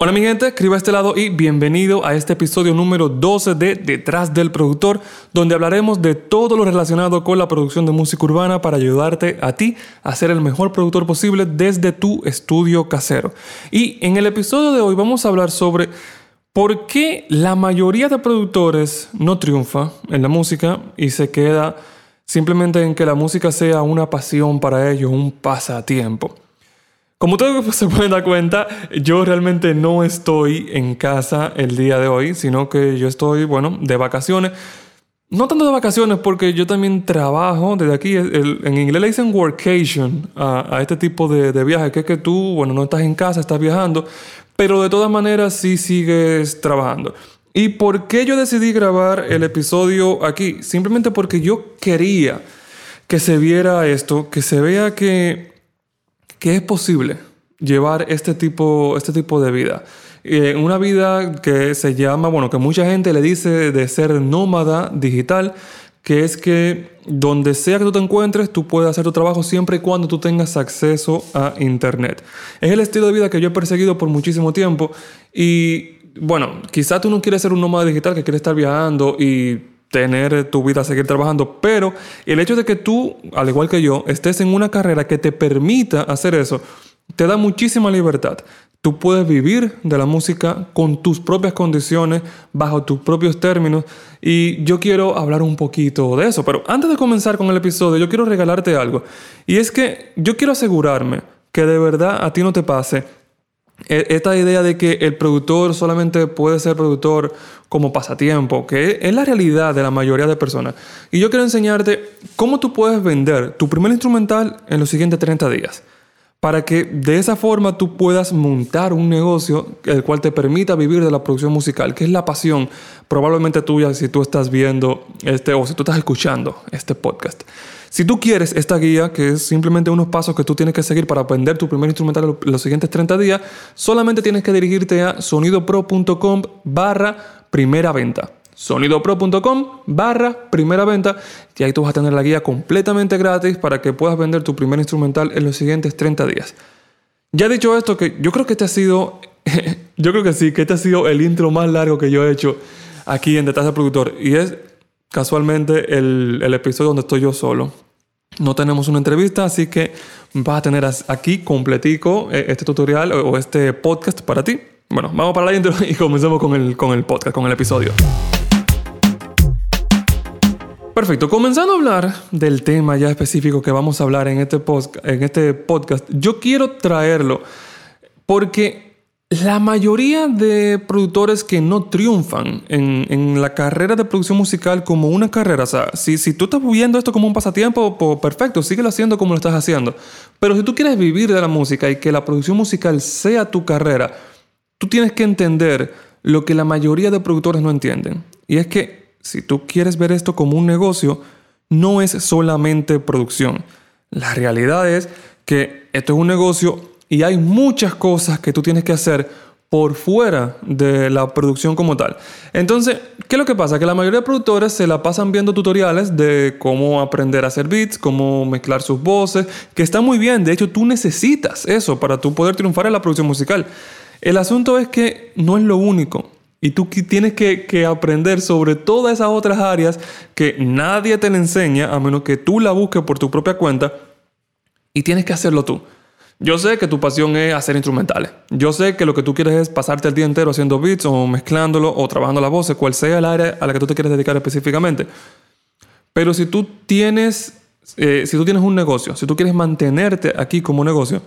Hola mi gente, escriba a este lado y bienvenido a este episodio número 12 de Detrás del Productor, donde hablaremos de todo lo relacionado con la producción de música urbana para ayudarte a ti a ser el mejor productor posible desde tu estudio casero. Y en el episodio de hoy vamos a hablar sobre por qué la mayoría de productores no triunfa en la música y se queda simplemente en que la música sea una pasión para ellos, un pasatiempo. Como ustedes se pueden dar cuenta, yo realmente no estoy en casa el día de hoy, sino que yo estoy, bueno, de vacaciones. No tanto de vacaciones, porque yo también trabajo desde aquí. en inglés le dicen workation a, este tipo de, de, viaje, que es que tú, bueno, no estás en casa, estás viajando, pero de todas maneras sí sigues trabajando. ¿Y por qué yo decidí grabar el episodio aquí? Simplemente porque yo quería que se viera esto, que se vea que que es posible llevar este tipo, este tipo de vida. Una vida que se llama, bueno, que mucha gente le dice de ser nómada digital, que es que donde sea que tú te encuentres, tú puedes hacer tu trabajo siempre y cuando tú tengas acceso a Internet. Es el estilo de vida que yo he perseguido por muchísimo tiempo y, bueno, quizás tú no quieres ser un nómada digital que quiere estar viajando y tener tu vida, seguir trabajando, pero el hecho de que tú, al igual que yo, estés en una carrera que te permita hacer eso, te da muchísima libertad. Tú puedes vivir de la música con tus propias condiciones, bajo tus propios términos, y yo quiero hablar un poquito de eso. Pero antes de comenzar con el episodio, yo quiero regalarte algo. Y es que yo quiero asegurarme que de verdad a ti no te pase esta idea de que el productor solamente puede ser productor como pasatiempo, que es la realidad de la mayoría de personas. Y yo quiero enseñarte cómo tú puedes vender tu primer instrumental en los siguientes 30 días. Para que de esa forma tú puedas montar un negocio el cual te permita vivir de la producción musical, que es la pasión probablemente tuya si tú estás viendo este o si tú estás escuchando este podcast. Si tú quieres esta guía, que es simplemente unos pasos que tú tienes que seguir para aprender tu primer instrumental en los siguientes 30 días, solamente tienes que dirigirte a sonidopro.com barra primera venta. Sonidopro.com barra primera venta y ahí tú vas a tener la guía completamente gratis para que puedas vender tu primer instrumental en los siguientes 30 días. Ya dicho esto, que yo creo que este ha sido, yo creo que sí, que este ha sido el intro más largo que yo he hecho aquí en Detrás del Productor y es casualmente el, episodio donde estoy yo solo. No tenemos una entrevista, así que vas a tener aquí completico eh, este tutorial o este podcast para ti. Bueno, vamos para la intro y comencemos con el, con el podcast, con el episodio. Perfecto, comenzando a hablar del tema ya específico que vamos a hablar en este, en este podcast, yo quiero traerlo porque la mayoría de productores que no triunfan en, la carrera de producción musical como una carrera, o sea, si, si tú estás viendo esto como un pasatiempo, pues perfecto, síguelo haciendo como lo estás haciendo. Pero si tú quieres vivir de la música y que la producción musical sea tu carrera, tú tienes que entender lo que la mayoría de productores no entienden. Y es que si tú quieres ver esto como un negocio, no es solamente producción. La realidad es que esto es un negocio y hay muchas cosas que tú tienes que hacer por fuera de la producción como tal. Entonces, ¿qué es lo que pasa? Que la mayoría de productores se la pasan viendo tutoriales de cómo aprender a hacer beats, cómo mezclar sus voces, que está muy bien. De hecho, tú necesitas eso para tú poder triunfar en la producción musical. El asunto es que no es lo único. Y tú tienes que, que, aprender sobre todas esas otras áreas que nadie te le enseña a menos que tú la busques por tu propia cuenta. Y tienes que hacerlo tú. Yo sé que tu pasión es hacer instrumentales. Yo sé que lo que tú quieres es pasarte el día entero haciendo beats o mezclándolo o trabajando las voces, cual sea el área a la que tú te quieres dedicar específicamente. Pero si tú tienes, eh, si tú tienes un negocio, si tú quieres mantenerte aquí como negocio,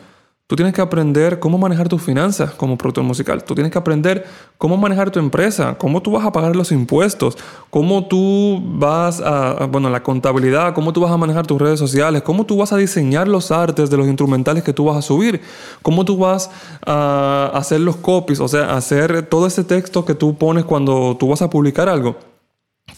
Tú tienes que aprender cómo manejar tus finanzas como productor musical. Tú tienes que aprender cómo manejar tu empresa, cómo tú vas a pagar los impuestos, cómo tú vas a, bueno, la contabilidad, cómo tú vas a manejar tus redes sociales, cómo tú vas a diseñar los artes de los instrumentales que tú vas a subir, cómo tú vas a hacer los copies, o sea, hacer todo ese texto que tú pones cuando tú vas a publicar algo.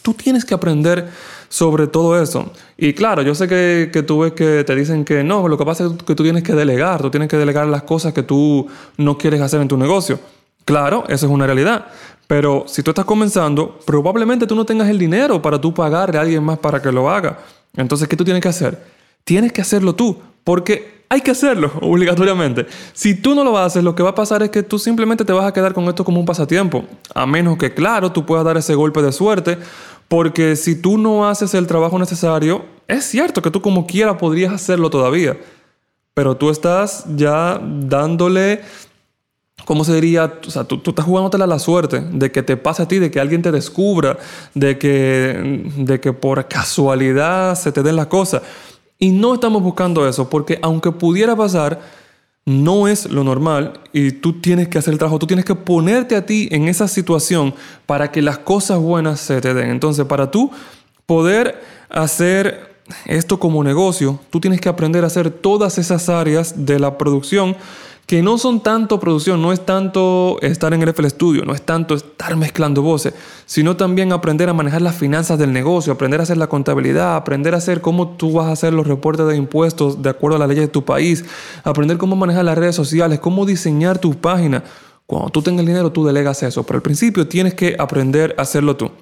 Tú tienes que aprender sobre todo eso. Y claro, yo sé que, que tú ves que te dicen que no, lo que pasa es que tú tienes que delegar, tú tienes que delegar las cosas que tú no quieres hacer en tu negocio. Claro, eso es una realidad. Pero si tú estás comenzando, probablemente tú no tengas el dinero para tú pagarle a alguien más para que lo haga. Entonces, ¿qué tú tienes que hacer? Tienes que hacerlo tú, porque hay que hacerlo obligatoriamente. Si tú no lo haces, lo que va a pasar es que tú simplemente te vas a quedar con esto como un pasatiempo. A menos que, claro, tú puedas dar ese golpe de suerte. Porque si tú no haces el trabajo necesario, es cierto que tú como quiera podrías hacerlo todavía. Pero tú estás ya dándole ¿cómo se diría? O sea, tú, tú, estás jugándotela la suerte de que te pase a ti, de que alguien te descubra, de que, de que por casualidad se te den las cosas. Y no estamos buscando eso, porque aunque pudiera pasar, no es lo normal y tú tienes que hacer el trabajo, tú tienes que ponerte a ti en esa situación para que las cosas buenas se te den. Entonces, para tú poder hacer esto como negocio, tú tienes que aprender a hacer todas esas áreas de la producción que no son tanto producción, no es tanto estar en el FL Studio, no es tanto estar mezclando voces, sino también aprender a manejar las finanzas del negocio, aprender a hacer la contabilidad, aprender a hacer cómo tú vas a hacer los reportes de impuestos de acuerdo a la ley de tu país, aprender cómo manejar las redes sociales, cómo diseñar tu página. Cuando tú tengas el dinero, tú delegas eso, pero al principio tienes que aprender a hacerlo tú.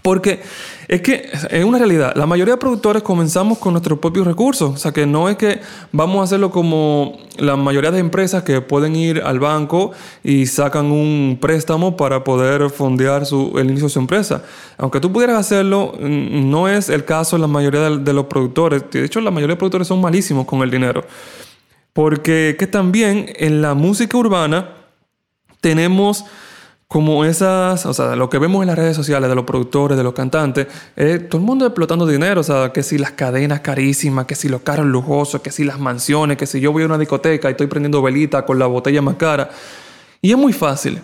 Porque es que es una realidad, la mayoría de productores comenzamos con nuestros propios recursos, o sea que no es que vamos a hacerlo como la mayoría de empresas que pueden ir al banco y sacan un préstamo para poder fondear el inicio de su empresa. Aunque tú pudieras hacerlo, no es el caso la mayoría de, los productores, de hecho la mayoría de productores son malísimos con el dinero. Porque que también en la música urbana tenemos como esas, o sea, lo que vemos en las redes sociales de los productores, de los cantantes, todo el mundo explotando dinero, o sea, que si las cadenas carísimas, que si los carros lujosos, que si las mansiones, que si yo voy a una discoteca y estoy prendiendo velita con la botella más cara. Y es muy fácil,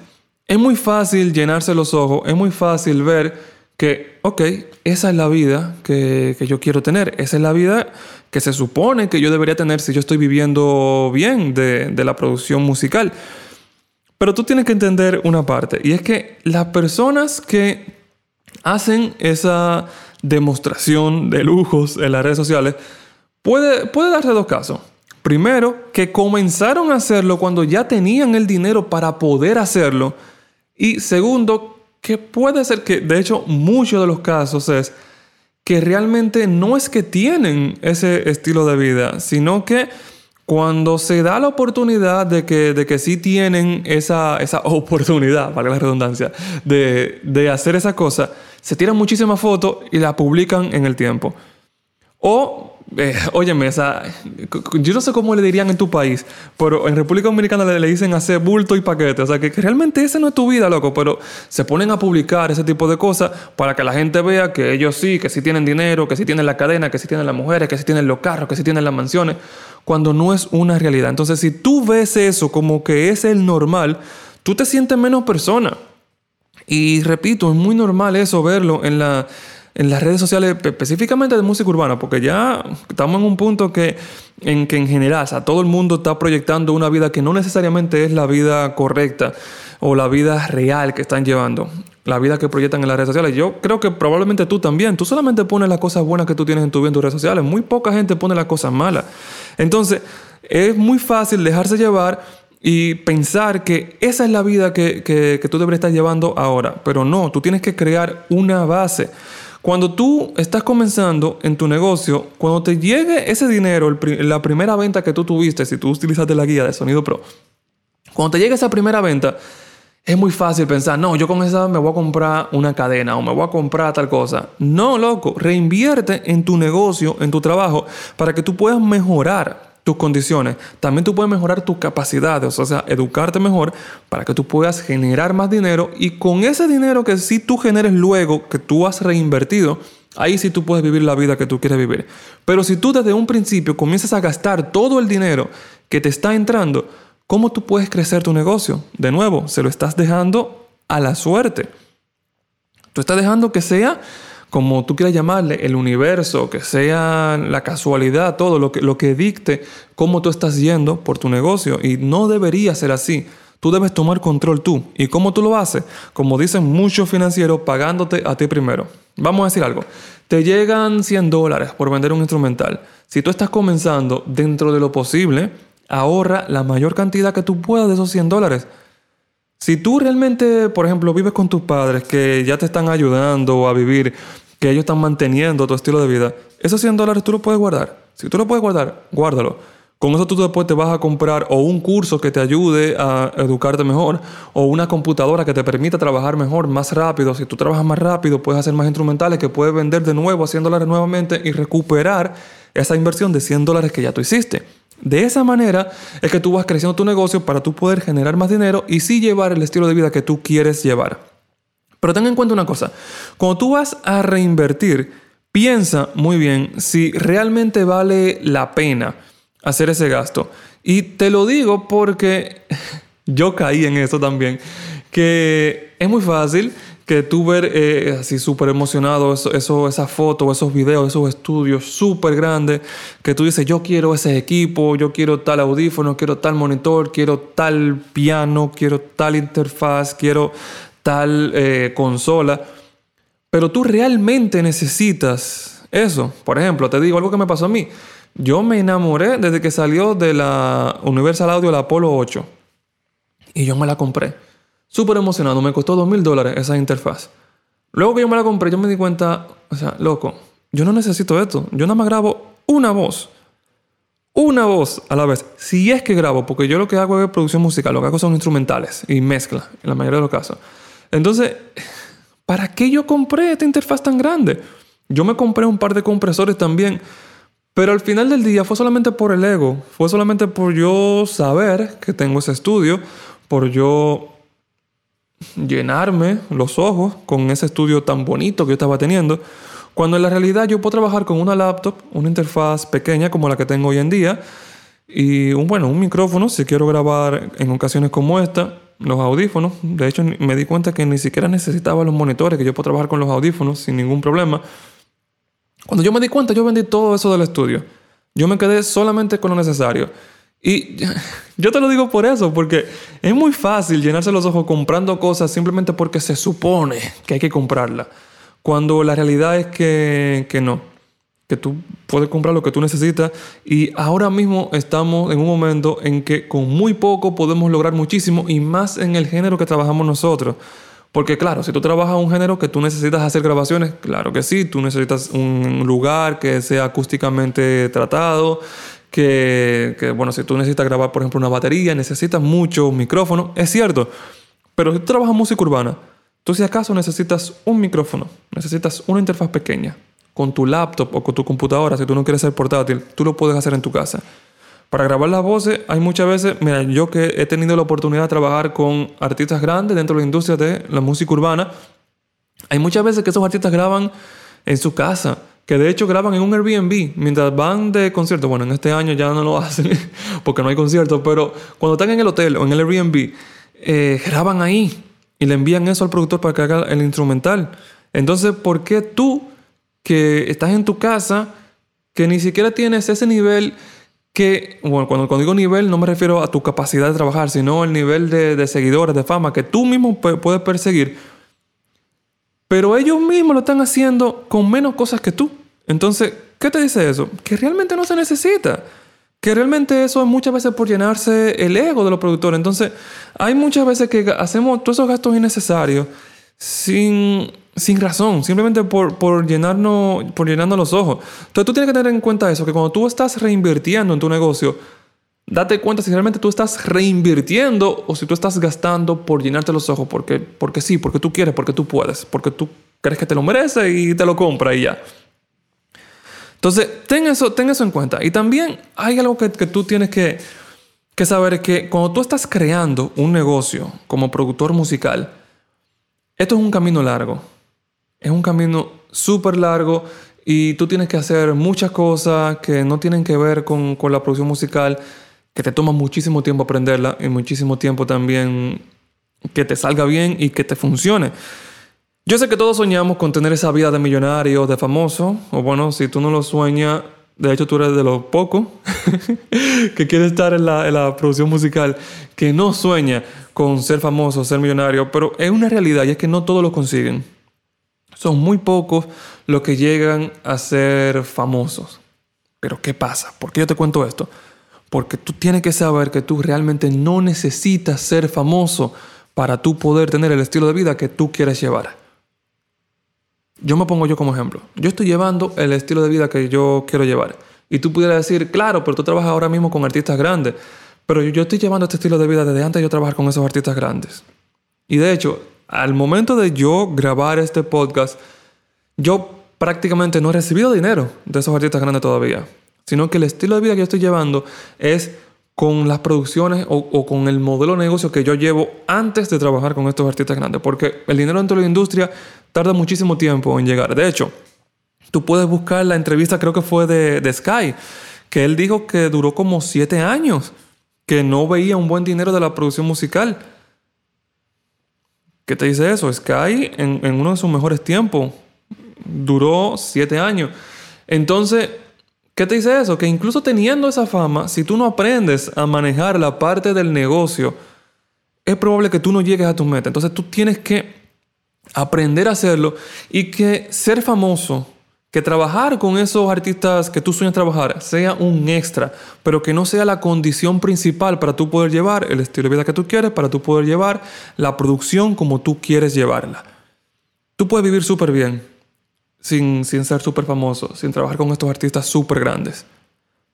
es muy fácil llenarse los ojos, es muy fácil ver que, ok, esa es la vida que, que yo quiero tener, esa es la vida que se supone que yo debería tener si yo estoy viviendo bien de, de la producción musical. Pero tú tienes que entender una parte, y es que las personas que hacen esa demostración de lujos en las redes sociales, puede, puede darse dos casos. Primero, que comenzaron a hacerlo cuando ya tenían el dinero para poder hacerlo. Y segundo, que puede ser que, de hecho, muchos de los casos es que realmente no es que tienen ese estilo de vida, sino que cuando se da la oportunidad de que, de que sí tienen esa, esa oportunidad, para la redundancia, de, de hacer esa cosa, se tiran muchísimas fotos y la publican en el tiempo. O eh, óyeme, yo no sé cómo le dirían en tu país, pero en República Dominicana le, dicen hacer bulto y paquete. O sea, que, realmente esa no es tu vida, loco, pero se ponen a publicar ese tipo de cosas para que la gente vea que ellos sí, que sí tienen dinero, que sí tienen la cadena, que sí tienen las mujeres, que sí tienen los carros, que sí tienen las mansiones, cuando no es una realidad. Entonces, si tú ves eso como que es el normal, tú te sientes menos persona. Y repito, es muy normal eso verlo en la en las redes sociales, específicamente de música urbana, porque ya estamos en un punto que en que en general, o todo el mundo está proyectando una vida que no necesariamente es la vida correcta o la vida real que están llevando, la vida que proyectan en las redes sociales. Yo creo que probablemente tú también, tú solamente pones las cosas buenas que tú tienes en tu vida en tus redes sociales, muy poca gente pone las cosas malas. Entonces, es muy fácil dejarse llevar y pensar que esa es la vida que, que, tú deberías estar llevando ahora, pero no, tú tienes que crear una base. Cuando tú estás comenzando en tu negocio, cuando te llegue ese dinero, la primera venta que tú tuviste, si tú utilizaste la guía de Sonido Pro, cuando te llegue esa primera venta, es muy fácil pensar, no, yo con esa me voy a comprar una cadena o me voy a comprar tal cosa. No, loco, reinvierte en tu negocio, en tu trabajo, para que tú puedas mejorar tus condiciones. También tú puedes mejorar tus capacidades, o sea, educarte mejor para que tú puedas generar más dinero y con ese dinero que si tú generes luego, que tú has reinvertido, ahí sí tú puedes vivir la vida que tú quieres vivir. Pero si tú desde un principio comienzas a gastar todo el dinero que te está entrando, ¿cómo tú puedes crecer tu negocio? De nuevo, se lo estás dejando a la suerte. Tú estás dejando que sea como tú quieras llamarle, el universo, que sea la casualidad, todo lo que, lo que dicte cómo tú estás yendo por tu negocio. Y no debería ser así. Tú debes tomar control tú. ¿Y cómo tú lo haces? Como dicen muchos financieros, pagándote a ti primero. Vamos a decir algo. Te llegan 100 dólares por vender un instrumental. Si tú estás comenzando dentro de lo posible, ahorra la mayor cantidad que tú puedas de esos 100 dólares. Si tú realmente, por ejemplo, vives con tus padres que ya te están ayudando a vivir, que ellos están manteniendo tu estilo de vida, esos 100 dólares tú los puedes guardar. Si tú lo puedes guardar, guárdalo. Con eso tú después te vas a comprar o un curso que te ayude a educarte mejor o una computadora que te permita trabajar mejor, más rápido. Si tú trabajas más rápido, puedes hacer más instrumentales que puedes vender de nuevo a 100 dólares nuevamente y recuperar esa inversión de 100 dólares que ya tú hiciste. De esa manera es que tú vas creciendo tu negocio para tú poder generar más dinero y sí llevar el estilo de vida que tú quieres llevar. Pero ten en cuenta una cosa, cuando tú vas a reinvertir, piensa muy bien si realmente vale la pena hacer ese gasto. Y te lo digo porque yo caí en eso también, que es muy fácil que tú ver eh, así súper emocionado eso, eso, esas fotos, esos videos, esos estudios súper grandes, que tú dices, yo quiero ese equipo, yo quiero tal audífono, quiero tal monitor, quiero tal piano, quiero tal interfaz, quiero tal eh, consola. Pero tú realmente necesitas eso. Por ejemplo, te digo algo que me pasó a mí. Yo me enamoré desde que salió de la Universal Audio la Apollo 8. Y yo me la compré. Súper emocionado. Me costó dos mil dólares esa interfaz. Luego que yo me la compré, yo me di cuenta, o sea, loco, yo no necesito esto. Yo nada más grabo una voz. Una voz a la vez. Si es que grabo, porque yo lo que hago es producción musical, lo que hago son instrumentales y mezcla, en la mayoría de los casos. Entonces, ¿para qué yo compré esta interfaz tan grande? Yo me compré un par de compresores también, pero al final del día fue solamente por el ego, fue solamente por yo saber que tengo ese estudio, por yo llenarme los ojos con ese estudio tan bonito que yo estaba teniendo, cuando en la realidad yo puedo trabajar con una laptop, una interfaz pequeña como la que tengo hoy en día, y un, bueno, un micrófono si quiero grabar en ocasiones como esta, los audífonos. De hecho, me di cuenta que ni siquiera necesitaba los monitores, que yo puedo trabajar con los audífonos sin ningún problema. Cuando yo me di cuenta, yo vendí todo eso del estudio. Yo me quedé solamente con lo necesario. Y yo te lo digo por eso, porque es muy fácil llenarse los ojos comprando cosas simplemente porque se supone que hay que comprarla. Cuando la realidad es que, que no que tú puedes comprar lo que tú necesitas y ahora mismo estamos en un momento en que con muy poco podemos lograr muchísimo y más en el género que trabajamos nosotros. Porque claro, si tú trabajas un género que tú necesitas hacer grabaciones, claro que sí, tú necesitas un lugar que sea acústicamente tratado, que, que bueno, si tú necesitas grabar por ejemplo una batería, necesitas mucho micrófono, es cierto, pero si tú trabajas música urbana, tú si acaso necesitas un micrófono, necesitas una interfaz pequeña, con tu laptop o con tu computadora, si tú no quieres ser portátil, tú lo puedes hacer en tu casa. Para grabar las voces hay muchas veces, mira, yo que he tenido la oportunidad de trabajar con artistas grandes dentro de la industria de la música urbana, hay muchas veces que esos artistas graban en su casa, que de hecho graban en un Airbnb mientras van de concierto. Bueno, en este año ya no lo hacen porque no hay conciertos, pero cuando están en el hotel o en el Airbnb, eh, graban ahí y le envían eso al productor para que haga el instrumental. Entonces, ¿por qué tú que estás en tu casa, que ni siquiera tienes ese nivel que, bueno, cuando, digo nivel no me refiero a tu capacidad de trabajar, sino el nivel de, de seguidores, de fama que tú mismo puedes perseguir. Pero ellos mismos lo están haciendo con menos cosas que tú. Entonces, ¿qué te dice eso? Que realmente no se necesita. Que realmente eso es muchas veces por llenarse el ego de los productores. Entonces, hay muchas veces que hacemos todos esos gastos innecesarios sin sin razón, simplemente por, por, llenarnos, por llenarnos los ojos. Entonces tú tienes que tener en cuenta eso, que cuando tú estás reinvirtiendo en tu negocio, date cuenta si realmente tú estás reinvirtiendo o si tú estás gastando por llenarte los ojos, porque, porque sí, porque tú quieres, porque tú puedes, porque tú crees que te lo mereces y te lo compras y ya. Entonces, ten eso, ten eso en cuenta. Y también hay algo que, tú tienes que, que saber, que cuando tú estás creando un negocio como productor musical, esto es un camino largo. Es un camino súper largo y tú tienes que hacer muchas cosas que no tienen que ver con, con la producción musical, que te toma muchísimo tiempo aprenderla y muchísimo tiempo también que te salga bien y que te funcione. Yo sé que todos soñamos con tener esa vida de millonario, de famoso, o bueno, si tú no lo sueñas, de hecho tú eres de los pocos que quiere estar en la, en la, producción musical, que no sueña con ser famoso, ser millonario, pero es una realidad y es que no todos lo consiguen. Son muy pocos los que llegan a ser famosos. Pero ¿qué pasa? ¿Por qué yo te cuento esto? Porque tú tienes que saber que tú realmente no necesitas ser famoso para tú poder tener el estilo de vida que tú quieres llevar. Yo me pongo yo como ejemplo. Yo estoy llevando el estilo de vida que yo quiero llevar. Y tú pudieras decir, claro, pero tú trabajas ahora mismo con artistas grandes. Pero yo estoy llevando este estilo de vida desde antes de trabajar con esos artistas grandes. Y de hecho, al momento de yo grabar este podcast, yo prácticamente no he recibido dinero de esos artistas grandes todavía. Sino que el estilo de vida que yo estoy llevando es con las producciones o, con el modelo de negocio que yo llevo antes de trabajar con estos artistas grandes. Porque el dinero dentro de la industria tarda muchísimo tiempo en llegar. De hecho, tú puedes buscar la entrevista, creo que fue de, Sky, que él dijo que duró como siete años, que no veía un buen dinero de la producción musical. ¿Qué te dice eso? Sky en uno de sus mejores tiempos duró siete años. Entonces, ¿Qué te dice eso? Que incluso teniendo esa fama, si tú no aprendes a manejar la parte del negocio, es probable que tú no llegues a tu meta. Entonces tú tienes que aprender a hacerlo y que ser famoso, que trabajar con esos artistas que tú sueñas trabajar sea un extra, pero que no sea la condición principal para tú poder llevar el estilo de vida que tú quieres, para tú poder llevar la producción como tú quieres llevarla. Tú puedes vivir súper bien, sin, ser súper famoso, sin trabajar con estos artistas súper grandes.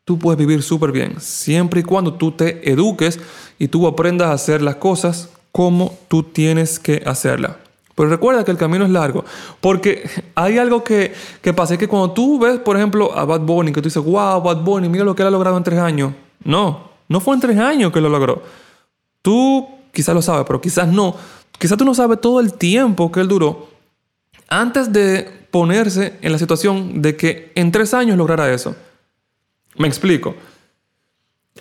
Tú puedes vivir súper bien, siempre y cuando tú te eduques y tú aprendas a hacer las cosas como tú tienes que hacerlas. Pero recuerda que el camino es largo, porque hay algo que, que pasa, es que cuando tú ves, por ejemplo, a Bad Bunny, que tú dices, wow, Bad Bunny, mira lo que él ha logrado en tres años. No, no fue en tres años que lo logró. Tú quizás lo sabes, pero quizás no. Quizás tú no sabes todo el tiempo que él duró antes de ponerse en la situación de que en tres años lograra eso. Me explico.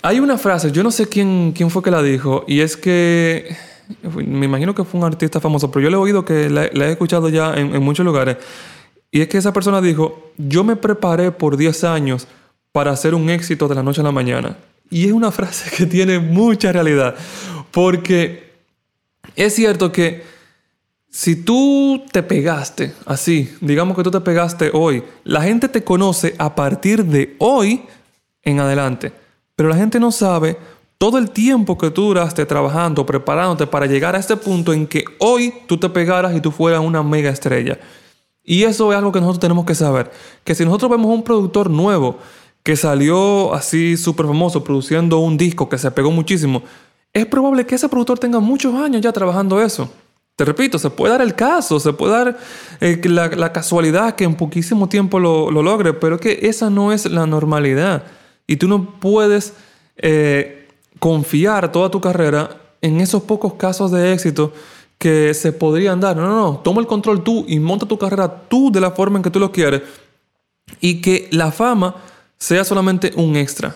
Hay una frase, yo no sé quién, quién fue que la dijo, y es que me imagino que fue un artista famoso, pero yo le he oído que la, he escuchado ya en, muchos lugares. Y es que esa persona dijo, yo me preparé por 10 años para hacer un éxito de la noche a la mañana. Y es una frase que tiene mucha realidad, porque es cierto que si tú te pegaste así, digamos que tú te pegaste hoy, la gente te conoce a partir de hoy en adelante. Pero la gente no sabe todo el tiempo que tú duraste trabajando, preparándote para llegar a este punto en que hoy tú te pegaras y tú fueras una mega estrella. Y eso es algo que nosotros tenemos que saber. Que si nosotros vemos un productor nuevo que salió así súper famoso produciendo un disco que se pegó muchísimo, es probable que ese productor tenga muchos años ya trabajando eso. Te repito, se puede dar el caso, se puede dar eh, la, casualidad que en poquísimo tiempo lo, logre, pero que esa no es la normalidad. Y tú no puedes eh, confiar toda tu carrera en esos pocos casos de éxito que se podrían dar. No, no, no. Toma el control tú y monta tu carrera tú de la forma en que tú lo quieres. Y que la fama sea solamente un extra.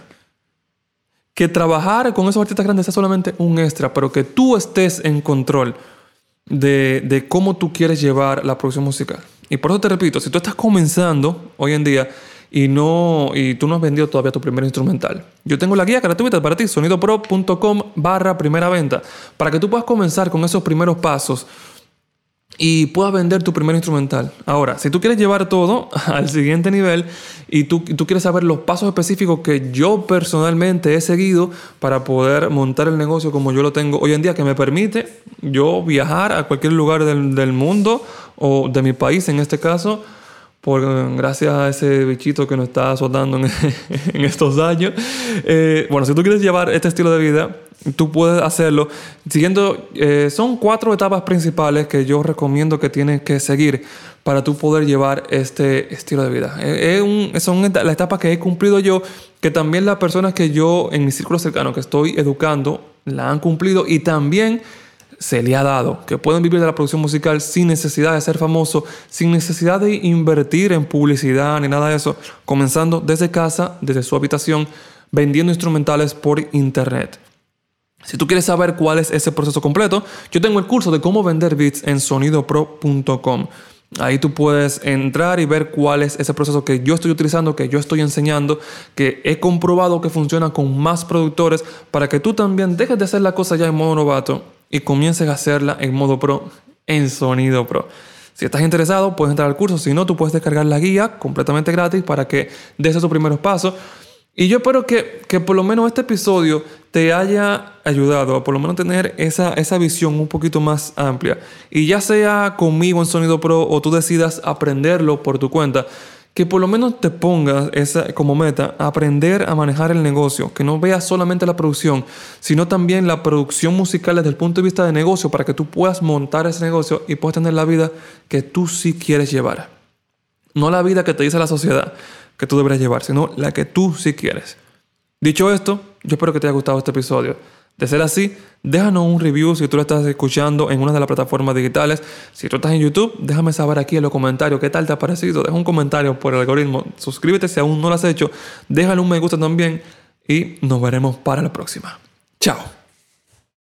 Que trabajar con esos artistas grandes sea solamente un extra, pero que tú estés en control de, cómo tú quieres llevar la producción musical. Y por eso te repito, si tú estás comenzando hoy en día y, no, y tú no has vendido todavía tu primer instrumental, yo tengo la guía gratuita para ti, sonidopro.com barra primera venta, para que tú puedas comenzar con esos primeros pasos y puedas vender tu primer instrumental. Ahora, si tú quieres llevar todo al siguiente nivel y tú, tú, quieres saber los pasos específicos que yo personalmente he seguido para poder montar el negocio como yo lo tengo hoy en día, que me permite yo viajar a cualquier lugar del, del mundo o de mi país en este caso, por, gracias a ese bichito que nos está azotando en, estos años. Eh, bueno, si tú quieres llevar este estilo de vida, tú puedes hacerlo siguiendo, eh, son cuatro etapas principales que yo recomiendo que tienes que seguir para tú poder llevar este estilo de vida. Eh, son las etapas que he cumplido yo, que también las personas que yo en mi círculo cercano que estoy educando la han cumplido y también se le ha dado, que pueden vivir de la producción musical sin necesidad de ser famoso, sin necesidad de invertir en publicidad ni nada de eso, comenzando desde casa, desde su habitación, vendiendo instrumentales por internet. Si tú quieres saber cuál es ese proceso completo, yo tengo el curso de cómo vender beats en sonidopro.com. Ahí tú puedes entrar y ver cuál es ese proceso que yo estoy utilizando, que yo estoy enseñando, que he comprobado que funciona con más productores para que tú también dejes de hacer la cosa ya en modo novato y comiences a hacerla en modo pro, en sonido pro. Si estás interesado, puedes entrar al curso. Si no, tú puedes descargar la guía completamente gratis para que des esos primeros pasos. Y yo espero que, que, por lo menos este episodio te haya ayudado a por lo menos tener esa, esa visión un poquito más amplia. Y ya sea conmigo en Sonido Pro o tú decidas aprenderlo por tu cuenta, que por lo menos te pongas esa, como meta aprender a manejar el negocio, que no veas solamente la producción, sino también la producción musical desde el punto de vista de negocio para que tú puedas montar ese negocio y puedas tener la vida que tú sí quieres llevar. No la vida que te dice la sociedad que tú deberías llevar, sino la que tú sí quieres. Dicho esto, yo espero que te haya gustado este episodio. De ser así, déjanos un review si tú lo estás escuchando en una de las plataformas digitales. Si tú estás en YouTube, déjame saber aquí en los comentarios qué tal te ha parecido. Deja un comentario por el algoritmo. Suscríbete si aún no lo has hecho. Déjale un me gusta también. Y nos veremos para la próxima. Chao.